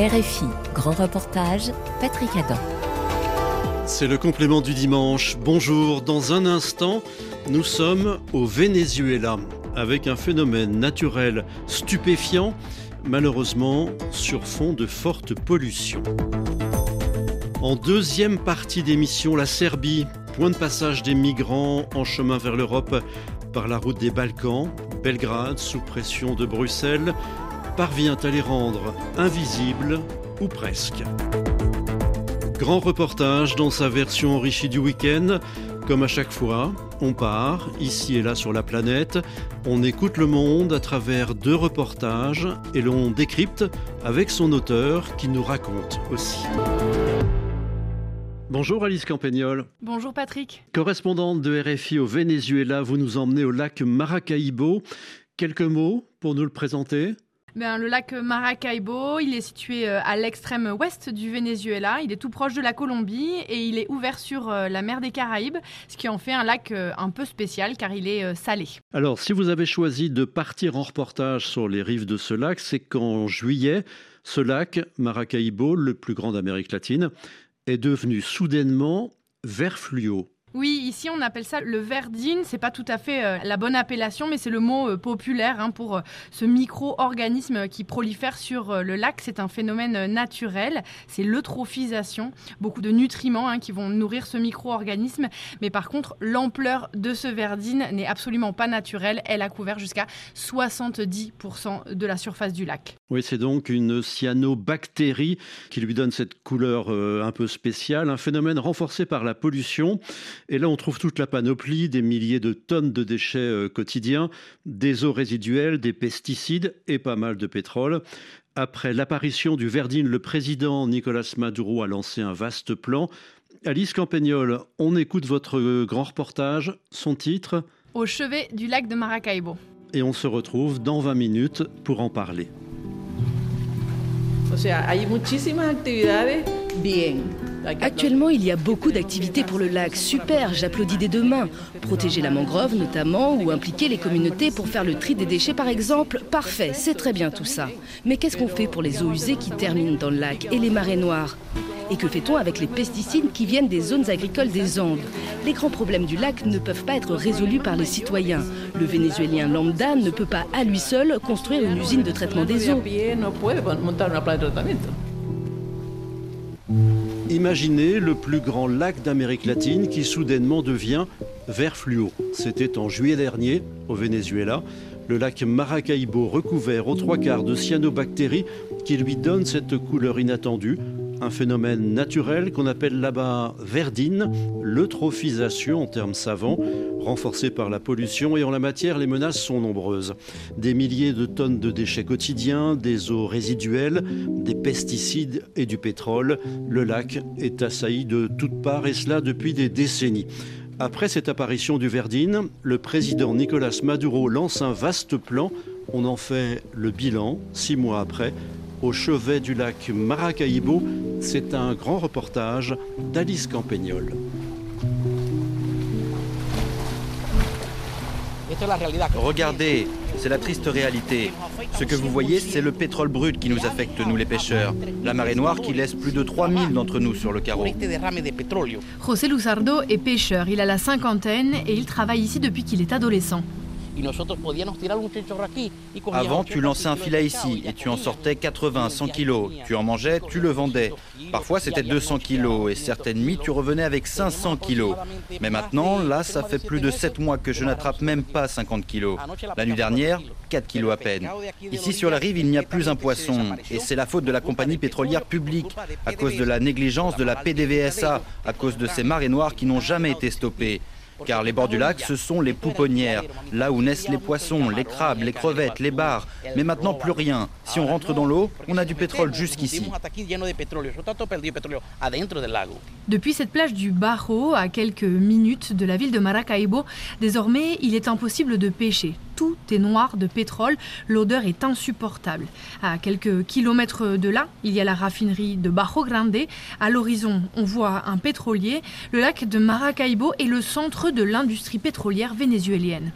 RFI, grand reportage, Patrick Adam. C'est le complément du dimanche. Bonjour, dans un instant, nous sommes au Venezuela avec un phénomène naturel stupéfiant, malheureusement sur fond de forte pollution. En deuxième partie d'émission, la Serbie, point de passage des migrants en chemin vers l'Europe par la route des Balkans. Belgrade, sous pression de Bruxelles, parvient à les rendre invisibles ou presque. Grand reportage dans sa version enrichie du week-end. Comme à chaque fois, on part, ici et là sur la planète, on écoute le monde à travers deux reportages et l'on décrypte avec son auteur qui nous raconte aussi. Bonjour Alice Campagnol. Bonjour Patrick. Correspondante de RFI au Venezuela, vous nous emmenez au lac Maracaibo. Quelques mots pour nous le présenter? Ben, le lac Maracaibo, il est situé euh, à l'extrême ouest du Venezuela. Il est tout proche de la Colombie et il est ouvert sur euh, la mer des Caraïbes, ce qui en fait un lac euh, un peu spécial car il est salé. Alors, si vous avez choisi de partir en reportage sur les rives de ce lac, c'est qu'en juillet, ce lac, Maracaibo, le plus grand d'Amérique latine, est devenu soudainement vert fluo. Oui, ici on appelle ça le verdine. C'est pas tout à fait euh, la bonne appellation, mais c'est le mot euh, populaire hein, pour euh, ce micro-organisme qui prolifère sur le lac. C'est un phénomène naturel. C'est l'eutrophisation. Beaucoup de nutriments hein, qui vont nourrir ce micro-organisme. Mais par contre, l'ampleur de ce verdine n'est absolument pas naturelle. Elle a couvert jusqu'à 70% de la surface du lac. Oui, c'est donc une cyanobactérie qui lui donne cette couleur un peu spéciale. Un phénomène renforcé par la pollution. Et là, on trouve toute la panoplie des milliers de tonnes de déchets euh, quotidiens, des eaux résiduelles, des pesticides et pas mal de pétrole. Après l'apparition du Verdine, le président Nicolas Maduro a lancé un vaste plan. Alice Campagnol, on écoute votre euh, grand reportage. Son titre Au chevet du lac de Maracaibo. Et on se retrouve dans 20 minutes pour en parler. O sea, hay muchísimas actividades bien. Actuellement, il y a beaucoup d'activités pour le lac. Super, j'applaudis des deux mains. Protéger la mangrove notamment, ou impliquer les communautés pour faire le tri des déchets par exemple. Parfait, c'est très bien tout ça. Mais qu'est-ce qu'on fait pour les eaux usées qui terminent dans le lac et les marées noires? Et que fait-on avec les pesticides qui viennent des zones agricoles des Andes? Les grands problèmes du lac ne peuvent pas être résolus par les citoyens. Le Vénézuélien lambda ne peut pas à lui seul construire une usine de traitement des eaux. Imaginez le plus grand lac d'Amérique latine qui soudainement devient vert fluo. C'était en juillet dernier au Venezuela. Le lac Maracaibo recouvert aux trois quarts de cyanobactéries qui lui donnent cette couleur inattendue un phénomène naturel qu'on appelle là-bas verdine, l'eutrophisation en termes savants, renforcée par la pollution et en la matière les menaces sont nombreuses. Des milliers de tonnes de déchets quotidiens, des eaux résiduelles, des pesticides et du pétrole. Le lac est assailli de toutes parts et cela depuis des décennies. Après cette apparition du Verdine, le président Nicolas Maduro lance un vaste plan. On en fait le bilan six mois après au chevet du lac Maracaibo. C'est un grand reportage d'Alice Campagnol. Regardez, c'est la triste réalité. Ce que vous voyez, c'est le pétrole brut qui nous affecte, nous les pêcheurs. La marée noire qui laisse plus de 3000 d'entre nous sur le carreau. José Luzardo est pêcheur, il a la cinquantaine et il travaille ici depuis qu'il est adolescent. Avant, tu lançais un filet ici et tu en sortais 80, 100 kilos. Tu en mangeais, tu le vendais. Parfois, c'était 200 kilos et certaines nuits, tu revenais avec 500 kilos. Mais maintenant, là, ça fait plus de 7 mois que je n'attrape même pas 50 kilos. La nuit dernière, 4 kilos à peine. Ici, sur la rive, il n'y a plus un poisson. Et c'est la faute de la compagnie pétrolière publique, à cause de la négligence de la PDVSA, à cause de ces marées noires qui n'ont jamais été stoppées. Car les bords du lac, ce sont les pouponnières, là où naissent les poissons, les crabes, les crevettes, les bars. Mais maintenant, plus rien. Si on rentre dans l'eau, on a du pétrole jusqu'ici. Depuis cette plage du Bajo, à quelques minutes de la ville de Maracaibo, désormais, il est impossible de pêcher tout est noir de pétrole, l'odeur est insupportable. À quelques kilomètres de là, il y a la raffinerie de Bajo Grande. À l'horizon, on voit un pétrolier. Le lac de Maracaibo est le centre de l'industrie pétrolière vénézuélienne.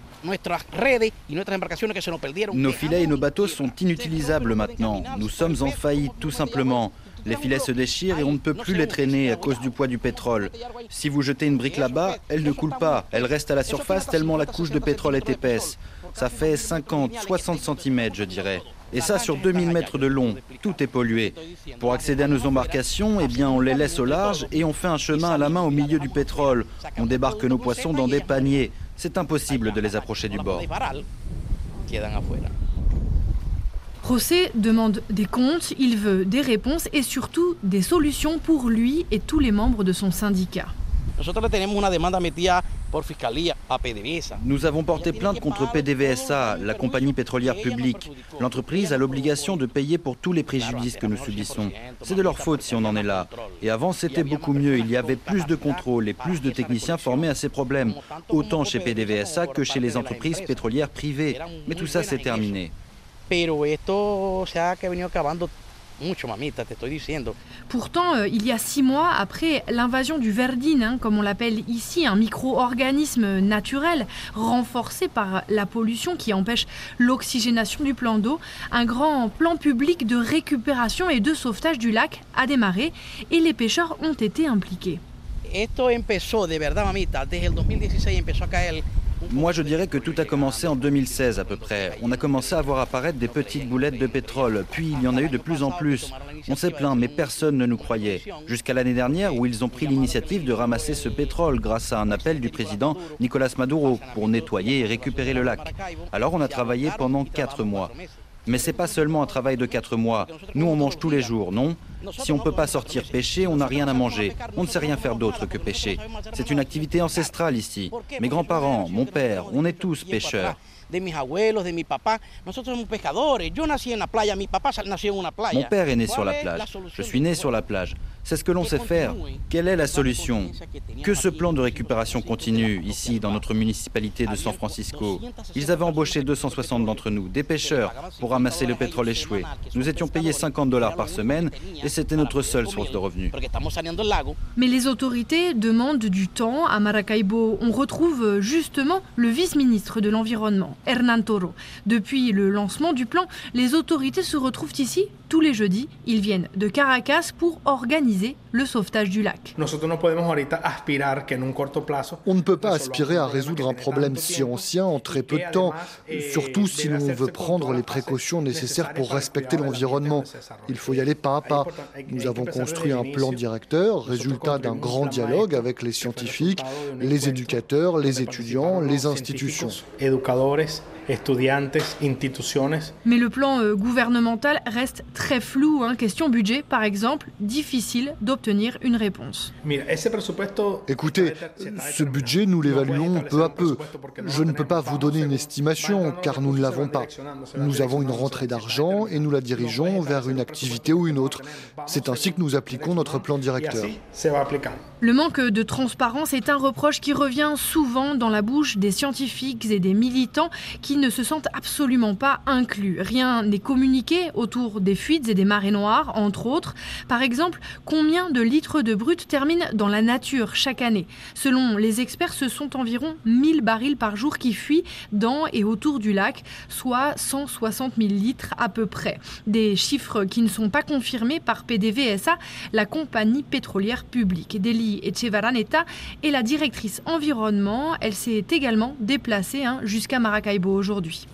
Nos filets et nos bateaux sont inutilisables maintenant. Nous sommes en faillite tout simplement. Les filets se déchirent et on ne peut plus les traîner à cause du poids du pétrole. Si vous jetez une brique là-bas, elle ne coule pas. Elle reste à la surface tellement la couche de pétrole est épaisse. Ça fait 50, 60 cm, je dirais. Et ça sur 2000 mètres de long. Tout est pollué. Pour accéder à nos embarcations, eh bien, on les laisse au large et on fait un chemin à la main au milieu du pétrole. On débarque nos poissons dans des paniers. C'est impossible de les approcher du bord. José demande des comptes, il veut des réponses et surtout des solutions pour lui et tous les membres de son syndicat. Nous avons porté plainte contre PDVSA, la compagnie pétrolière publique. L'entreprise a l'obligation de payer pour tous les préjudices que nous subissons. C'est de leur faute si on en est là. Et avant, c'était beaucoup mieux. Il y avait plus de contrôle et plus de techniciens formés à ces problèmes, autant chez PDVSA que chez les entreprises pétrolières privées. Mais tout ça, c'est terminé. Pourtant, euh, il y a six mois, après l'invasion du verdine, hein, comme on l'appelle ici, un micro-organisme naturel renforcé par la pollution qui empêche l'oxygénation du plan d'eau, un grand plan public de récupération et de sauvetage du lac a démarré et les pêcheurs ont été impliqués. Moi, je dirais que tout a commencé en 2016 à peu près. On a commencé à voir apparaître des petites boulettes de pétrole, puis il y en a eu de plus en plus. On s'est plaint, mais personne ne nous croyait. Jusqu'à l'année dernière où ils ont pris l'initiative de ramasser ce pétrole grâce à un appel du président Nicolas Maduro pour nettoyer et récupérer le lac. Alors on a travaillé pendant quatre mois. Mais c'est pas seulement un travail de quatre mois. Nous, on mange tous les jours, non? Si on ne peut pas sortir pêcher, on n'a rien à manger. On ne sait rien faire d'autre que pêcher. C'est une activité ancestrale ici. Mes grands-parents, mon père, on est tous pêcheurs. Mon père est né sur la plage? Je suis né sur la plage. C'est ce que l'on sait faire. Quelle est la solution Que ce plan de récupération continue ici dans notre municipalité de San Francisco. Ils avaient embauché 260 d'entre nous, des pêcheurs, pour ramasser le pétrole échoué. Nous étions payés 50 dollars par semaine et c'était notre seule source de revenus. Mais les autorités demandent du temps. À Maracaibo, on retrouve justement le vice-ministre de l'Environnement, Hernán Toro. Depuis le lancement du plan, les autorités se retrouvent ici tous les jeudis. Ils viennent de Caracas pour organiser le sauvetage du lac. On ne peut pas aspirer à résoudre un problème si ancien en très peu de temps, surtout si l'on veut prendre les précautions nécessaires pour respecter l'environnement. Il faut y aller pas à pas. Nous avons construit un plan directeur, résultat d'un grand dialogue avec les scientifiques, les éducateurs, les étudiants, les institutions. Mais le plan euh, gouvernemental reste très flou. Hein. Question budget, par exemple, difficile d'obtenir une réponse. Écoutez, ce budget, nous l'évaluons peu à peu. Je ne peux pas vous donner une estimation car nous ne l'avons pas. Nous avons une rentrée d'argent et nous la dirigeons vers une activité ou une autre. C'est ainsi que nous appliquons notre plan directeur. Le manque de transparence est un reproche qui revient souvent dans la bouche des scientifiques et des militants qui ne se sentent absolument pas inclus. Rien n'est communiqué autour des fuites et des marées noires, entre autres. Par exemple, combien de litres de brut terminent dans la nature chaque année Selon les experts, ce sont environ 1000 barils par jour qui fuient dans et autour du lac, soit 160 000 litres à peu près. Des chiffres qui ne sont pas confirmés par PDVSA, la compagnie pétrolière publique. Deli Echevaraneta est la directrice environnement. Elle s'est également déplacée hein, jusqu'à Maracaibo aujourd'hui.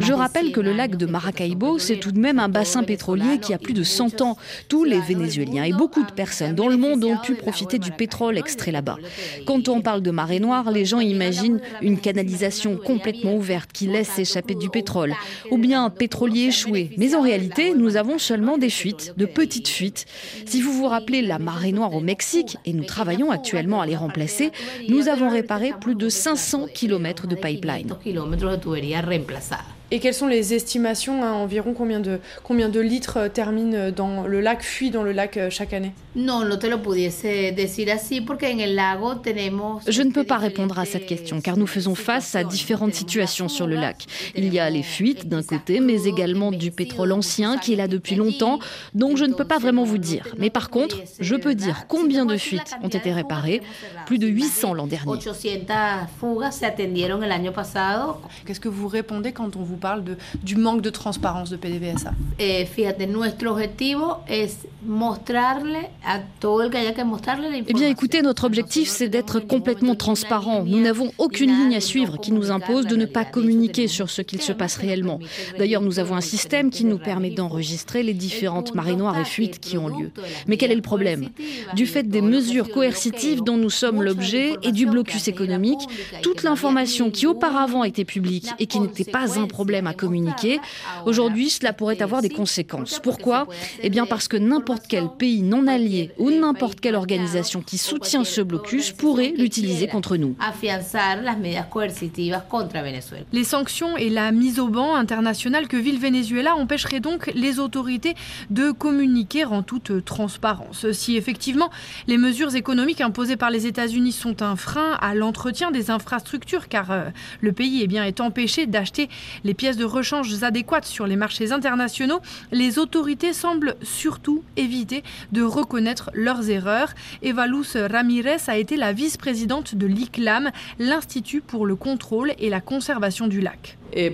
Je rappelle que le lac de Maracaibo, c'est tout de même un bassin pétrolier qui a plus de 100 ans. Tous les Vénézuéliens et beaucoup de personnes dans le monde ont pu profiter du pétrole extrait là-bas. Quand on parle de marée noire, les gens imaginent une canalisation complètement ouverte qui laisse s'échapper du pétrole, ou bien un pétrolier échoué. Mais en réalité, nous avons seulement des fuites, de petites fuites. Si vous vous rappelez la marée noire au Mexique, et nous travaillons actuellement à les remplacer, nous avons réparé plus de 500 km de pipeline. Et quelles sont les estimations hein, Environ combien de, combien de litres terminent dans le lac, fuient dans le lac chaque année? Je ne peux pas répondre à cette question car nous faisons face à différentes situations sur le lac. Il y a les fuites d'un côté, mais également du pétrole ancien qui est là depuis longtemps, donc je ne peux pas vraiment vous dire. Mais par contre, je peux dire combien de fuites ont été réparées, plus de 800 l'an dernier. Qu'est-ce que vous répondez quand on vous parle de, du manque de transparence de PDVSA eh, eh bien, écoutez, notre objectif, c'est d'être complètement transparent. Nous n'avons aucune ligne à suivre qui nous impose de ne pas communiquer sur ce qu'il se passe réellement. D'ailleurs, nous avons un système qui nous permet d'enregistrer les différentes marées noires et fuites qui ont lieu. Mais quel est le problème Du fait des mesures coercitives dont nous sommes l'objet et du blocus économique, toute l'information qui auparavant était publique et qui n'était pas un problème à communiquer, aujourd'hui, cela pourrait avoir des conséquences. Pourquoi Eh bien, parce que n'importe quel pays non allié ou n'importe quelle organisation qui soutient ce blocus pourrait l'utiliser contre nous. Les sanctions et la mise au banc internationale que vit le Venezuela empêcheraient donc les autorités de communiquer en toute transparence. Si effectivement les mesures économiques imposées par les États-Unis sont un frein à l'entretien des infrastructures, car euh, le pays eh bien, est empêché d'acheter les pièces de rechange adéquates sur les marchés internationaux, les autorités semblent surtout éviter de reconnaître leurs erreurs. Eva Luz Ramirez a été la vice-présidente de l'ICLAM, l'Institut pour le contrôle et la conservation du lac. Eh,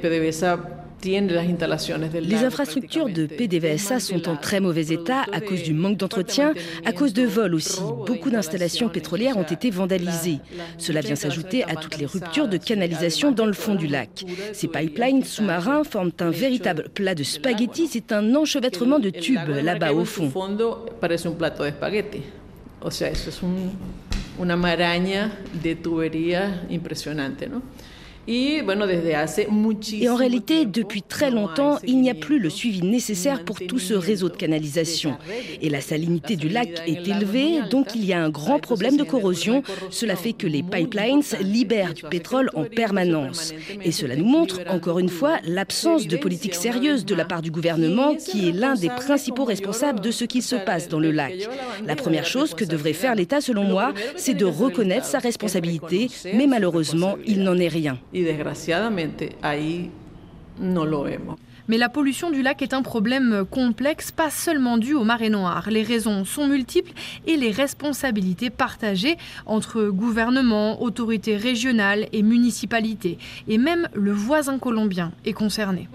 les infrastructures de PDVSA sont en très mauvais état à cause du manque d'entretien, à cause de vols aussi. Beaucoup d'installations pétrolières ont été vandalisées. Cela vient s'ajouter à toutes les ruptures de canalisation dans le fond du lac. Ces pipelines sous-marins forment un véritable plat de spaghettis. C'est un enchevêtrement de tubes là-bas au fond. de. Et en réalité, depuis très longtemps, il n'y a plus le suivi nécessaire pour tout ce réseau de canalisation. Et la salinité du lac est élevée, donc il y a un grand problème de corrosion. Cela fait que les pipelines libèrent du pétrole en permanence. Et cela nous montre, encore une fois, l'absence de politique sérieuse de la part du gouvernement, qui est l'un des principaux responsables de ce qui se passe dans le lac. La première chose que devrait faire l'État, selon moi, c'est de reconnaître sa responsabilité, mais malheureusement, il n'en est rien. Y desgraciadamente ahí no lo vemos. Mais la pollution du lac est un problème complexe, pas seulement dû aux marées noires. Les raisons sont multiples et les responsabilités partagées entre gouvernement, autorités régionales et municipalités. Et même le voisin colombien est concerné.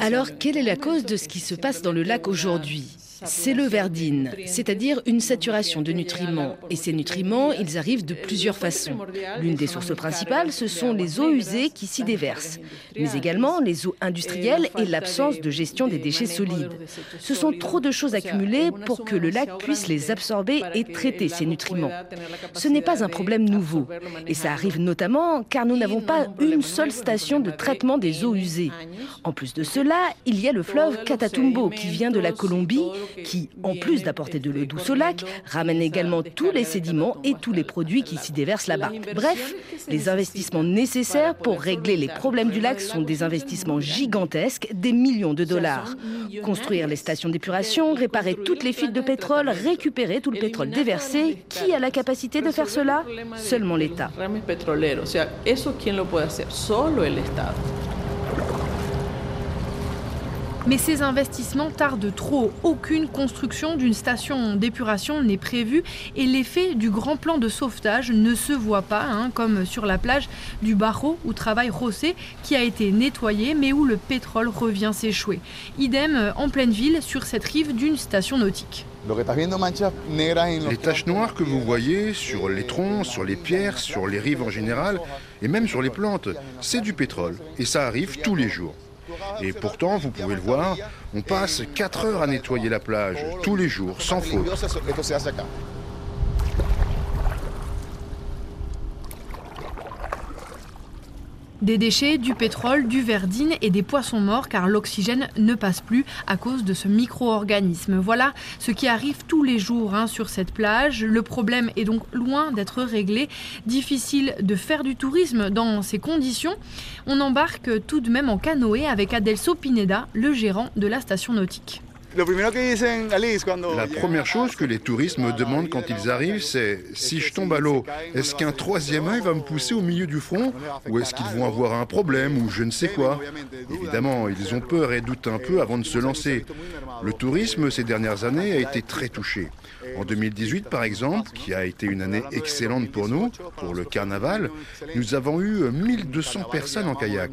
Alors, quelle est la cause de ce qui se passe dans le lac aujourd'hui? C'est le verdine, c'est-à-dire une saturation de nutriments. Et ces nutriments, ils arrivent de plusieurs façons. L'une des sources principales, ce sont les eaux usées qui s'y déversent, mais également les eaux industrielles et l'absence de gestion des déchets solides. Ce sont trop de choses accumulées pour que le lac puisse les absorber et traiter ces nutriments. Ce n'est pas un problème nouveau, et ça arrive notamment car nous n'avons pas une seule station de traitement des eaux usées. En plus de cela, il y a le fleuve Catatumbo qui vient de la Colombie qui, en plus d'apporter de l'eau douce au lac, ramène également tous les sédiments et tous les produits qui s'y déversent là-bas. Bref, les investissements nécessaires pour régler les problèmes du lac sont des investissements gigantesques, des millions de dollars. Construire les stations d'épuration, réparer toutes les fuites de pétrole, récupérer tout le pétrole déversé, qui a la capacité de faire cela? Seulement l'État. Mais ces investissements tardent trop. Aucune construction d'une station d'épuration n'est prévue et l'effet du grand plan de sauvetage ne se voit pas, hein, comme sur la plage du Barro où travaille José, qui a été nettoyé mais où le pétrole revient s'échouer. Idem en pleine ville sur cette rive d'une station nautique. Les taches noires que vous voyez sur les troncs, sur les pierres, sur les rives en général, et même sur les plantes, c'est du pétrole. Et ça arrive tous les jours. Et pourtant, vous pouvez le voir, on passe 4 heures à nettoyer la plage, tous les jours, sans faute. Des déchets, du pétrole, du verdine et des poissons morts car l'oxygène ne passe plus à cause de ce micro-organisme. Voilà ce qui arrive tous les jours hein, sur cette plage. Le problème est donc loin d'être réglé. Difficile de faire du tourisme dans ces conditions. On embarque tout de même en canoë avec Adelso Pineda, le gérant de la station nautique. La première chose que les touristes me demandent quand ils arrivent, c'est si je tombe à l'eau, est-ce qu'un troisième œil va me pousser au milieu du front ou est-ce qu'ils vont avoir un problème ou je ne sais quoi? Évidemment, ils ont peur et doutent un peu avant de se lancer. Le tourisme ces dernières années a été très touché. En 2018, par exemple, qui a été une année excellente pour nous, pour le carnaval, nous avons eu 1200 personnes en kayak.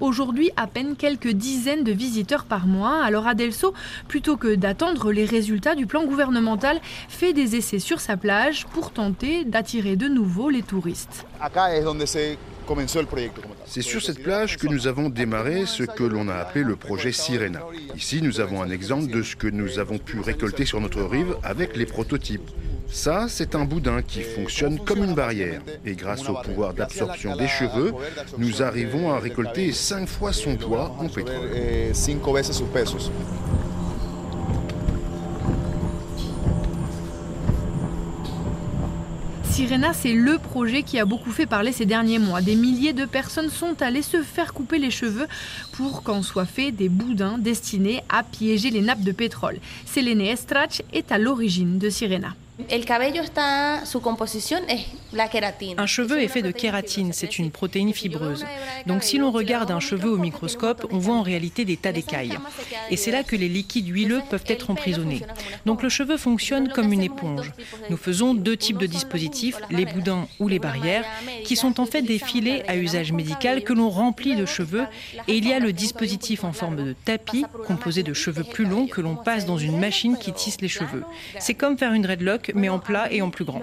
Aujourd'hui, à peine quelques dizaines de visiteurs par mois. Alors Adelso, plutôt que d'attendre les résultats du plan gouvernemental, fait des essais sur sa plage pour tenter d'attirer de nouveau les touristes. C'est sur cette plage que nous avons démarré ce que l'on a appelé le projet Sirena. Ici, nous avons un exemple de ce que nous avons pu récolter sur notre rive avec les prototypes. Ça, c'est un boudin qui fonctionne comme une barrière. Et grâce au pouvoir d'absorption des cheveux, nous arrivons à récolter 5 fois son poids en pétrole. Sirena, c'est le projet qui a beaucoup fait parler ces derniers mois. Des milliers de personnes sont allées se faire couper les cheveux pour qu'en soient faits des boudins destinés à piéger les nappes de pétrole. Selene Estrach est à l'origine de Sirena. Un cheveu est fait de kératine, c'est une protéine fibreuse. Donc si l'on regarde un cheveu au microscope, on voit en réalité des tas d'écailles. Et c'est là que les liquides huileux peuvent être emprisonnés. Donc le cheveu fonctionne comme une éponge. Nous faisons deux types de dispositifs, les boudins ou les barrières, qui sont en fait des filets à usage médical que l'on remplit de cheveux. Et il y a le dispositif en forme de tapis, composé de cheveux plus longs que l'on passe dans une machine qui tisse les cheveux. C'est comme faire une dreadlock mais en plat et en plus grand.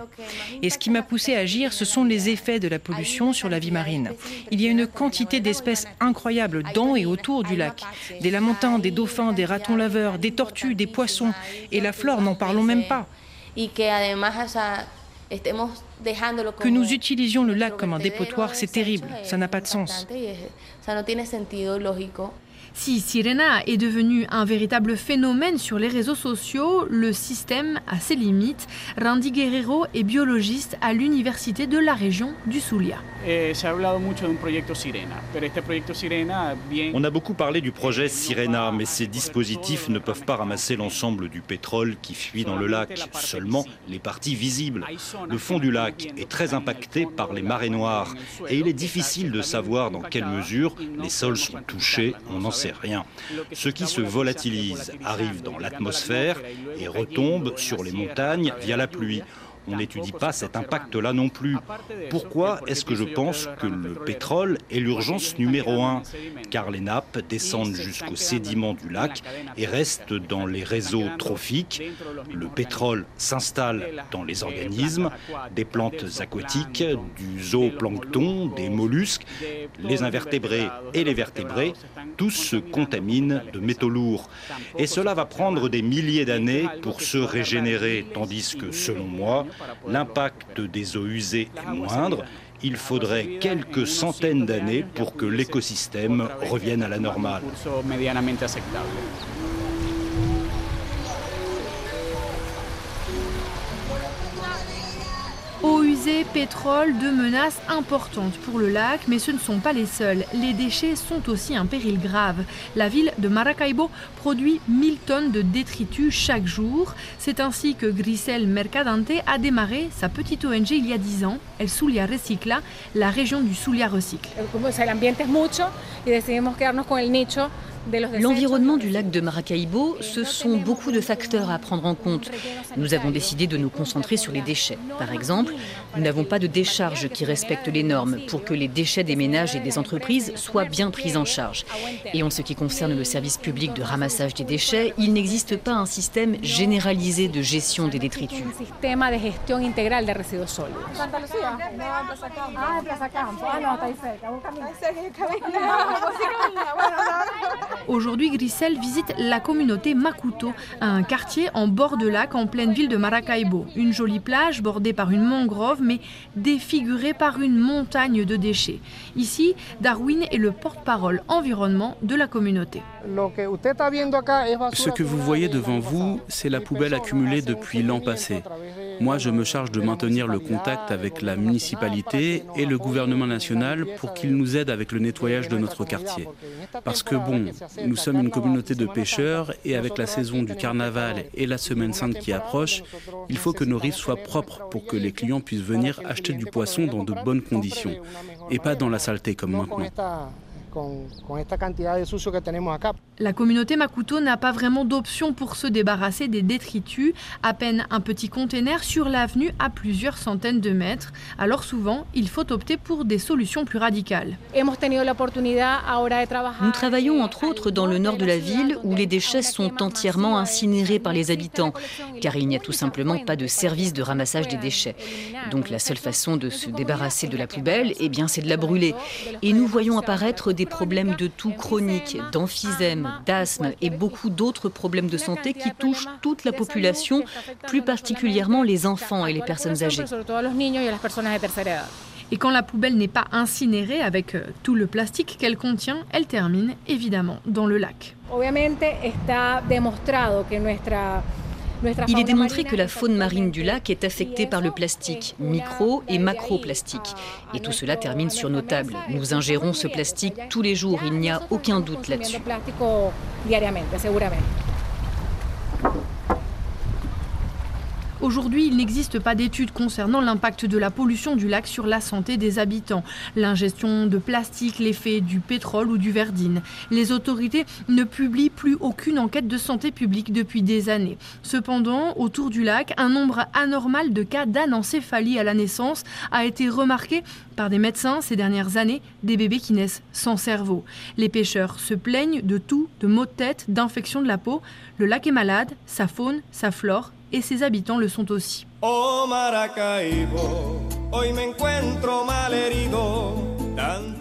Et ce qui m'a poussé à agir, ce sont les effets de la pollution sur la vie marine. Il y a une quantité d'espèces incroyables dans et autour du lac. Des lamentins, des dauphins, des ratons laveurs, des tortues, des poissons. Et la flore, n'en parlons même pas. Que nous utilisions le lac comme un dépotoir, c'est terrible, ça n'a pas de sens. Si Sirena est devenu un véritable phénomène sur les réseaux sociaux, le système a ses limites. Randy Guerrero est biologiste à l'université de la région du Zulia. Eh, On a beaucoup parlé du projet Sirena, mais ces dispositifs ne peuvent pas ramasser l'ensemble du pétrole qui fuit dans le lac, seulement les parties visibles. Le fond du lac est très impacté par les marées noires et il est difficile de savoir dans quelle mesure les sols sont touchés, on n'en rien. Ce qui se volatilise arrive dans l'atmosphère et retombe sur les montagnes via la pluie on n'étudie pas cet impact-là non plus. Pourquoi est-ce que je pense que le pétrole est l'urgence numéro un? Car les nappes descendent jusqu'aux sédiments du lac et restent dans les réseaux trophiques. Le pétrole s'installe dans les organismes, des plantes aquatiques, du zooplancton, des mollusques, les invertébrés et les vertébrés, tous se contaminent de métaux lourds. Et cela va prendre des milliers d'années pour se régénérer, tandis que, selon moi, l'impact des eaux usées est moindre. Il faudrait quelques centaines d'années pour que l'écosystème revienne à la normale. Pétrole, deux menaces importantes pour le lac, mais ce ne sont pas les seuls. Les déchets sont aussi un péril grave. La ville de Maracaibo produit 1000 tonnes de détritus chaque jour. C'est ainsi que Grisel Mercadante a démarré sa petite ONG il y a 10 ans, El Zulia Recicla, la région du Zulia Recycle. L'environnement du lac de Maracaibo, ce sont beaucoup de facteurs à prendre en compte. Nous avons décidé de nous concentrer sur les déchets. Par exemple, nous n'avons pas de décharge qui respecte les normes pour que les déchets des ménages et des entreprises soient bien pris en charge. Et en ce qui concerne le service public de ramassage des déchets, il n'existe pas un système généralisé de gestion des détritus. Aujourd'hui, Grisel visite la communauté Makuto, un quartier en bord de lac en pleine ville de Maracaibo. Une jolie plage bordée par une mangrove, mais défigurée par une montagne de déchets. Ici, Darwin est le porte-parole environnement de la communauté. Ce que vous voyez devant vous, c'est la poubelle accumulée depuis l'an passé. Moi, je me charge de maintenir le contact avec la municipalité et le gouvernement national pour qu'ils nous aident avec le nettoyage de notre quartier. Parce que bon, Nous sommes une communauté de pêcheurs et avec la saison du carnaval et la semaine sainte qui approche, il faut que nos rives soient propres pour que les clients puissent venir acheter du poisson dans de bonnes conditions et pas dans la saleté comme maintenant. La communauté Makuto n'a pas vraiment d'option pour se débarrasser des détritus. À peine un petit container sur l'avenue à plusieurs centaines de mètres. Alors souvent, il faut opter pour des solutions plus radicales. Nous travaillons entre autres dans le nord de la ville où les déchets sont entièrement incinérés par les habitants, car il n'y a tout simplement pas de service de ramassage des déchets. Donc la seule façon de se débarrasser de la poubelle, eh bien, c'est de la brûler. Et nous voyons apparaître des problèmes de toux chroniques, d'emphysème, d'asthme et beaucoup d'autres problèmes de santé qui touchent toute la population, plus particulièrement les enfants et les personnes âgées. Et quand la poubelle n'est pas incinérée avec euh, tout le plastique qu'elle contient, elle termine évidemment dans le lac. Il est démontré que la faune marine du lac est affectée par le plastique, micro et macroplastique. Et tout cela termine sur nos tables. Nous ingérons ce plastique tous les jours, il n'y a aucun doute là-dessus. Aujourd'hui, il n'existe pas d'études concernant l'impact de la pollution du lac sur la santé des habitants, l'ingestion de plastique, l'effet du pétrole ou du verdine. Les autorités ne publient plus aucune enquête de santé publique depuis des années. Cependant, autour du lac, un nombre anormal de cas d'anencéphalie à la naissance a été remarqué par des médecins ces dernières années, des bébés qui naissent sans cerveau. Les pêcheurs se plaignent de tout, de maux de tête, d'infections de la peau. Le lac est malade, sa faune, sa flore et ses habitants le sont aussi. Oh Maracaibo, hoy me encuentro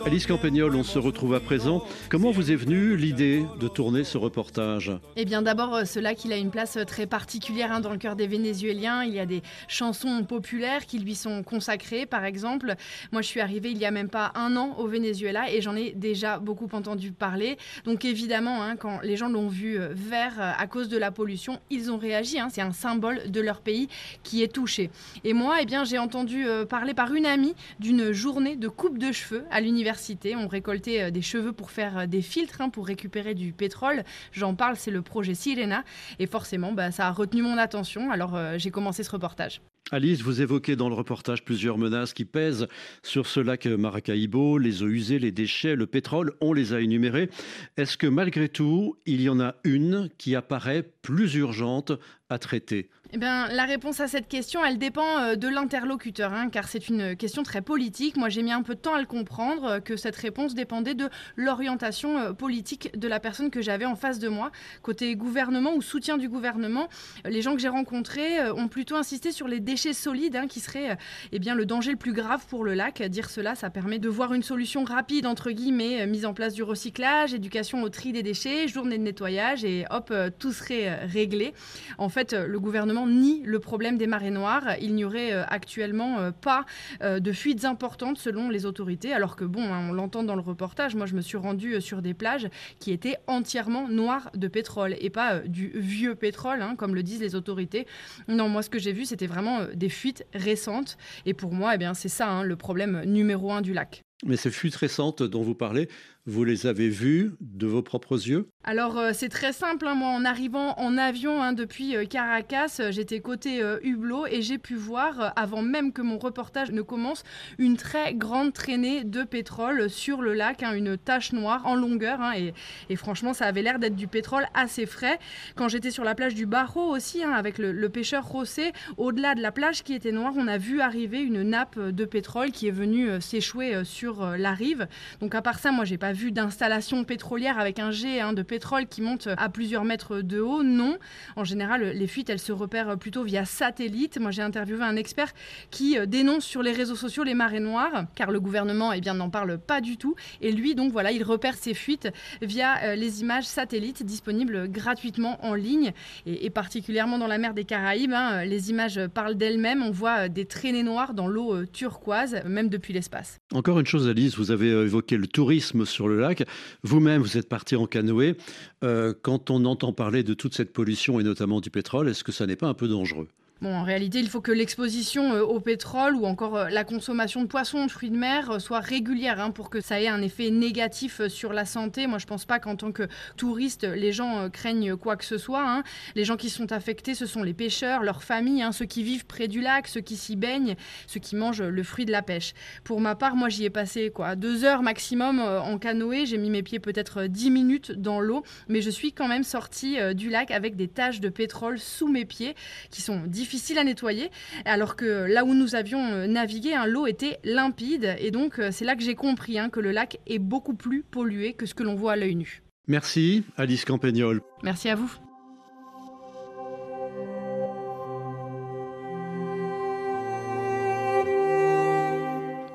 Alice Campagnol, on se retrouve à présent. Comment vous est venue l'idée de tourner ce reportage? Eh bien, d'abord, euh, ce lac, il a une place euh, très particulière hein, dans le cœur des Vénézuéliens. Il y a des chansons populaires qui lui sont consacrées, par exemple. Moi, je suis arrivée il y a même pas un an au Venezuela et j'en ai déjà beaucoup entendu parler. Donc, évidemment, hein, quand les gens l'ont vu euh, vert à cause de la pollution, ils ont réagi. Hein. C'est un symbole de leur pays qui est touché. Et moi, eh bien, j'ai entendu parler par une amie d'une journée de coupe de cheveux à l'université. On récoltait euh, des cheveux pour faire euh, des filtres, hein, pour récupérer du pétrole. J'en parle, c'est le projet Sirena. Et forcément, bah, ça a retenu mon attention. Alors euh, j'ai commencé ce reportage. Alice, vous évoquez dans le reportage plusieurs menaces qui pèsent sur ce lac Maracaibo, les eaux usées, les déchets, le pétrole, on les a énumérés. Est-ce que malgré tout, il y en a une qui apparaît plus urgente à traiter? Eh bien, la réponse à cette question, elle dépend euh, de l'interlocuteur, hein, car c'est une question très politique. Moi, j'ai mis un peu de temps à le comprendre, euh, que cette réponse dépendait de l'orientation euh, politique de la personne que j'avais en face de moi. Côté gouvernement ou soutien du gouvernement, les gens que j'ai rencontrés ont plutôt insisté sur les déchets solides, hein, qui seraient eh bien, le danger le plus grave pour le lac. Dire cela, ça permet de voir une solution rapide, entre guillemets, mise en place du recyclage, éducation au tri des déchets, journée de nettoyage, et hop, tout serait réglé. En fait, le gouvernement ni le problème des marées noires. Il n'y aurait euh, actuellement euh, pas euh, de fuites importantes selon les autorités, alors que bon, hein, on l'entend dans le reportage. Moi, je me suis rendue sur des plages qui étaient entièrement noires de pétrole et pas du vieux pétrole, hein, comme le disent les autorités. Non, moi, ce que j'ai vu, c'était vraiment des fuites récentes. Et pour moi, eh bien, c'est ça hein, le problème numéro un du lac. Mais ces fuites récentes dont vous parlez, vous les avez vues de vos propres yeux? Alors euh, c'est très simple, hein. moi en arrivant en avion hein, depuis euh, Caracas, euh, j'étais côté Hublot et j'ai pu voir, avant même que mon reportage ne commence, une très grande traînée de pétrole sur le lac, hein, une tache noire en longueur et, franchement ça avait l'air d'être du pétrole assez frais. Quand j'étais sur la plage du Barreau aussi, avec le, pêcheur Rossé, au-delà de la plage qui était noire, on a vu arriver une nappe de pétrole qui est venue s'échouer sur la rive. Donc à part ça, moi j'ai pas vu vu d'installation pétrolière avec un jet hein, de pétrole qui monte à plusieurs mètres de haut. Non. En général, les fuites, elles se repèrent plutôt via satellite. Moi, j'ai interviewé un expert qui euh, dénonce sur les réseaux sociaux les marées noires, car le gouvernement eh bien, n'en parle pas du tout. Et lui, donc, voilà, il repère ces fuites via euh, les images satellites disponibles gratuitement en ligne. Et, particulièrement dans la mer des Caraïbes, hein, les images parlent d'elles-mêmes. On voit euh, des traînées noires dans l'eau turquoise, même depuis l'espace. Encore une chose, Alice, vous avez évoqué le tourisme sur le lac. Vous-même, vous êtes parti en canoë. Euh, quand on entend parler de toute cette pollution et notamment du pétrole, est-ce que ça n'est pas un peu dangereux? Bon, en réalité, il faut que l'exposition euh, au pétrole ou encore euh, la consommation de poissons, de fruits de mer euh, soit régulière hein, pour que ça ait un effet négatif sur la santé. Moi, je pense pas qu'en tant que touriste, les gens craignent quoi que ce soit. Hein. Les gens qui sont affectés, ce sont les pêcheurs, leurs familles, hein, ceux qui vivent près du lac, ceux qui s'y baignent, ceux qui mangent le fruit de la pêche. Pour ma part, moi, j'y ai passé quoi, deux heures maximum en canoë. J'ai mis mes pieds peut-être dix minutes dans l'eau, mais je suis quand même sortie du lac avec des taches de pétrole sous mes pieds qui sont difficiles difficile à nettoyer, alors que là où nous avions euh, navigué, hein, l'eau était limpide. Et donc, euh, c'est là que j'ai compris hein, que le lac est beaucoup plus pollué que ce que l'on voit à l'œil nu. Merci, Alice Campagnol. Merci à vous.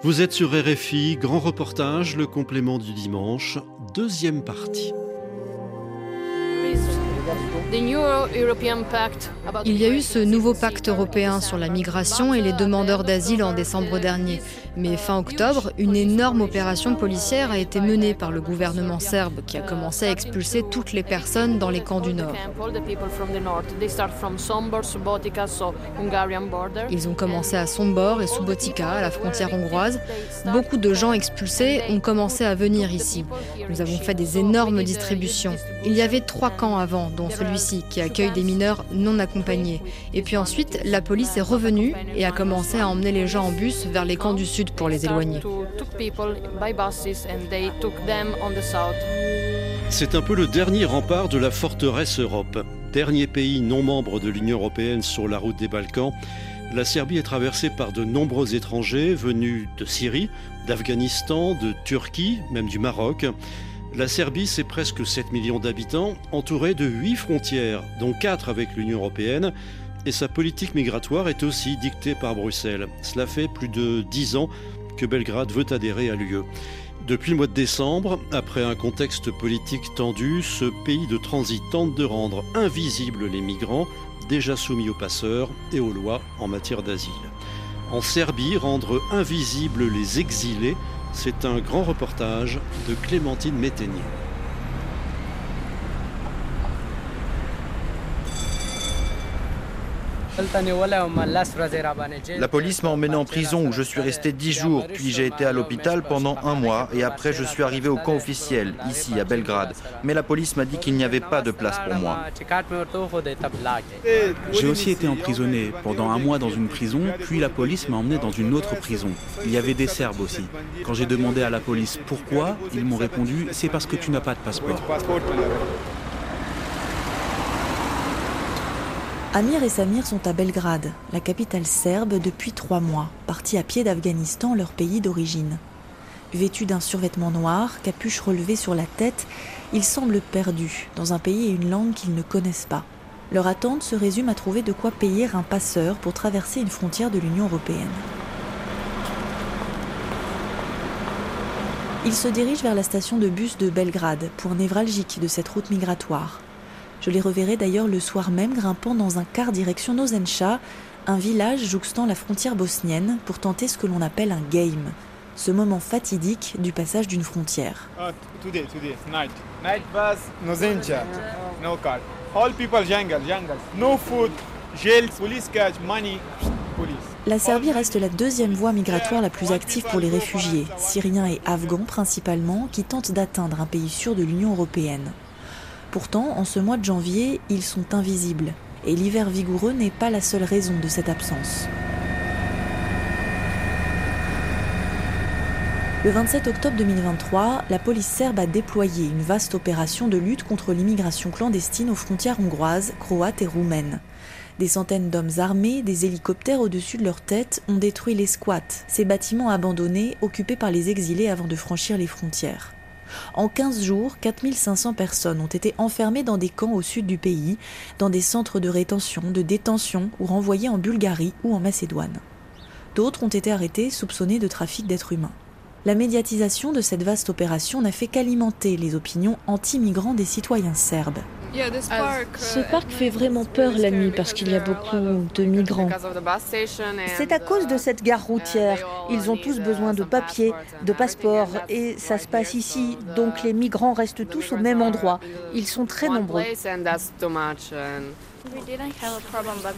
Vous êtes sur RFI, grand reportage, le complément du dimanche, deuxième partie. Il y a eu ce nouveau pacte européen sur la migration et les demandeurs d'asile en décembre dernier. Mais fin octobre, une énorme opération policière a été menée par le gouvernement serbe qui a commencé à expulser toutes les personnes dans les camps du Nord. Ils ont commencé à Sombor et Subotica, à la frontière hongroise. Beaucoup de gens expulsés ont commencé à venir ici. Nous avons fait des énormes distributions. Il y avait trois camps avant, dont celui-ci qui accueille des mineurs non accompagnés. Et puis ensuite, la police est revenue et a commencé à emmener les gens en bus vers les camps du sud pour les éloigner. C'est un peu le dernier rempart de la forteresse Europe. Dernier pays non membre de l'Union européenne sur la route des Balkans, la Serbie est traversée par de nombreux étrangers venus de Syrie, d'Afghanistan, de Turquie, même du Maroc. La Serbie, c'est presque 7 millions d'habitants, entourée de 8 frontières, dont 4 avec l'Union européenne, et sa politique migratoire est aussi dictée par Bruxelles. Cela fait plus de dix ans que Belgrade veut adhérer à l'UE. Depuis le mois de décembre, après un contexte politique tendu, ce pays de transit tente de rendre invisibles les migrants, déjà soumis aux passeurs et aux lois en matière d'asile. En Serbie, rendre invisibles les exilés, c'est un grand reportage de Clémentine Métainier. La police m'a emmené en prison où je suis resté dix jours, puis j'ai été à l'hôpital pendant un mois et après je suis arrivé au camp officiel, ici à Belgrade. Mais la police m'a dit qu'il n'y avait pas de place pour moi. J'ai aussi été emprisonné pendant un mois dans une prison, puis la police m'a emmené dans une autre prison. Il y avait des Serbes aussi. Quand j'ai demandé à la police pourquoi, ils m'ont répondu c'est parce que tu n'as pas de passeport. Amir et Samir sont à Belgrade, la capitale serbe, depuis trois mois, partis à pied d'Afghanistan, leur pays d'origine. Vêtus d'un survêtement noir, capuche relevée sur la tête, ils semblent perdus, dans un pays et une langue qu'ils ne connaissent pas. Leur attente se résume à trouver de quoi payer un passeur pour traverser une frontière de l'Union européenne. Ils se dirigent vers la station de bus de Belgrade, point névralgique de cette route migratoire. Je les reverrai d'ailleurs le soir même grimpant dans un car direction Nozencha, un village jouxtant la frontière bosnienne, pour tenter ce que l'on appelle un game, ce moment fatidique du passage d'une frontière. La Serbie reste la deuxième voie migratoire la plus active pour les réfugiés, syriens et afghans principalement, qui tentent d'atteindre un pays sûr de l'Union européenne. Pourtant, en ce mois de janvier, ils sont invisibles. Et l'hiver vigoureux n'est pas la seule raison de cette absence. Le 27 octobre 2023, la police serbe a déployé une vaste opération de lutte contre l'immigration clandestine aux frontières hongroises, croates et roumaines. Des centaines d'hommes armés, des hélicoptères au-dessus de leur tête ont détruit les squats, ces bâtiments abandonnés occupés par les exilés avant de franchir les frontières. En 15 jours, 4500 personnes ont été enfermées dans des camps au sud du pays, dans des centres de rétention, de détention ou renvoyées en Bulgarie ou en Macédoine. D'autres ont été arrêtés soupçonnés de trafic d'êtres humains. La médiatisation de cette vaste opération n'a fait qu'alimenter les opinions anti-migrants des citoyens serbes. Ce parc fait vraiment peur la nuit parce qu'il y a beaucoup de migrants. C'est à cause de cette gare routière. Ils ont tous besoin de papiers, de passeports et ça se passe ici. Donc les migrants restent tous au même endroit. Ils sont très nombreux.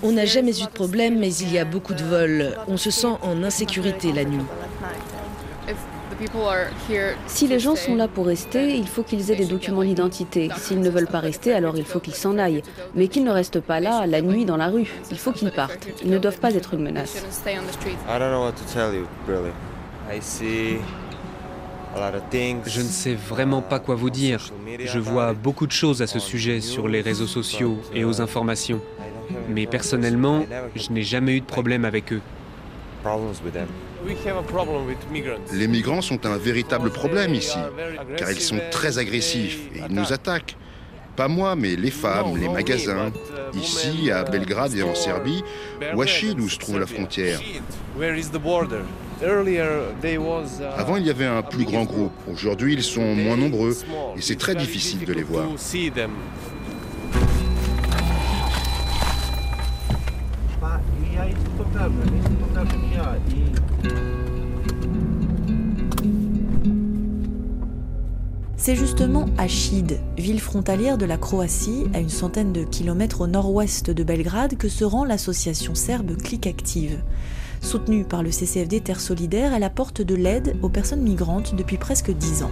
On n'a jamais eu de problème, mais il y a beaucoup de vols. On se sent en insécurité la nuit. Si les gens sont là pour rester, il faut qu'ils aient des documents d'identité. S'ils ne veulent pas rester, alors il faut qu'ils s'en aillent. Mais qu'ils ne restent pas là, la nuit, dans la rue. Il faut qu'ils partent. Ils ne doivent pas être une menace. Je ne sais vraiment pas quoi vous dire. Je vois beaucoup de choses à ce sujet sur les réseaux sociaux et aux informations. Mais personnellement, je n'ai jamais eu de problème avec eux. Les migrants sont un véritable problème ici, car ils sont très agressifs et ils nous attaquent. Pas moi, mais les femmes, les magasins. Ici, à Belgrade et en Serbie, ou à Chid, où se trouve la frontière. Avant, il y avait un plus grand groupe. Aujourd'hui, ils sont moins nombreux et c'est très difficile de les voir. C'est justement à Chid, ville frontalière de la Croatie, à une centaine de kilomètres au nord-ouest de Belgrade, que se rend l'association serbe Click Active. Soutenue par le CCFD Terre Solidaire, elle apporte de l'aide aux personnes migrantes depuis presque dix ans.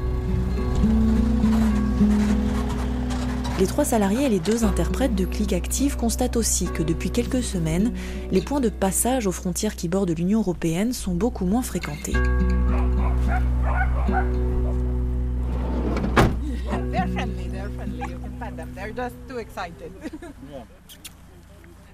Les trois salariés et les deux interprètes de Click Active constatent aussi que depuis quelques semaines, les points de passage aux frontières qui bordent l'Union européenne sont beaucoup moins fréquentés.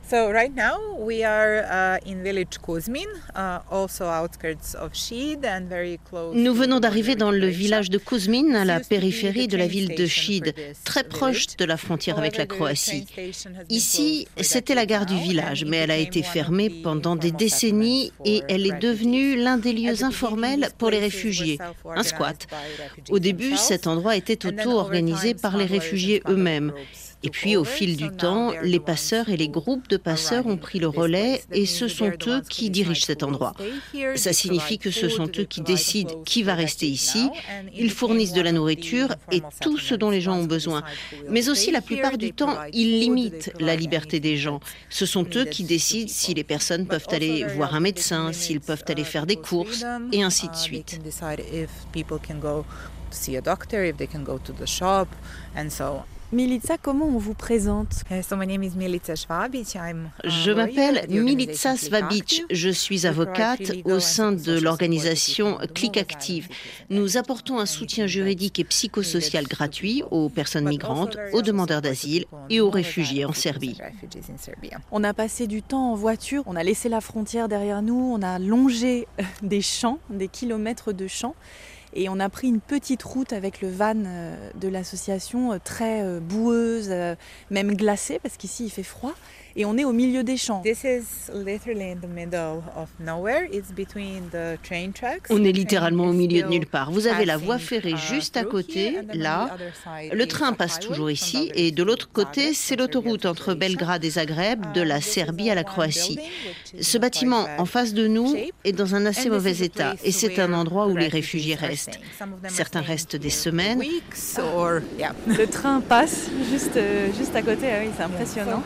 So right now we are uh, in village Kuzmin, uh, also outskirts of Shid and very close. Nous venons d'arriver dans le village de Kuzmin, à la périphérie de la ville de Shid, très proche de la frontière avec la Croatie. Ici, c'était la gare du village, mais elle a été fermée pendant des décennies et elle est devenue l'un des lieux informels pour les réfugiés, un squat. Au début, cet endroit était auto-organisé par les réfugiés eux-mêmes. Et puis, au fil du temps, les passeurs et les groupes de passeurs ont pris le relais et ce sont eux qui dirigent cet endroit. Ça signifie que ce sont eux qui décident qui va rester ici. Ils fournissent de la nourriture et tout ce dont les gens ont besoin. Mais aussi, la plupart du temps, ils limitent la liberté des gens. Ce sont eux qui décident si les personnes peuvent aller voir un médecin, s'ils peuvent aller faire des courses et ainsi de suite. Milica, comment on vous présente? Je m'appelle Milica Svabic. Je suis avocate au sein de l'organisation Click Active. Nous apportons un soutien juridique et psychosocial gratuit aux personnes migrantes, aux demandeurs d'asile et aux réfugiés en Serbie. On a passé du temps en voiture, on a laissé la frontière derrière nous, on a longé des champs, des kilomètres de champs. Et on a pris une petite route avec le van euh, de l'association, euh, très euh, boueuse, même glacée, parce qu'ici il fait froid et on est au milieu des champs. On est littéralement au milieu de nulle part. Vous avez la voie ferrée uh, juste à côté, là. Le train passe toujours ici et de l'autre côté, c'est l'autoroute entre Belgrade et Zagreb, de la uh, Serbie à la Croatie. Ce bâtiment en face de nous est dans un assez mauvais état et c'est un endroit où les réfugiés restent. Certains restent des semaines. Le train passe juste, juste à côté, ah oui, c'est impressionnant.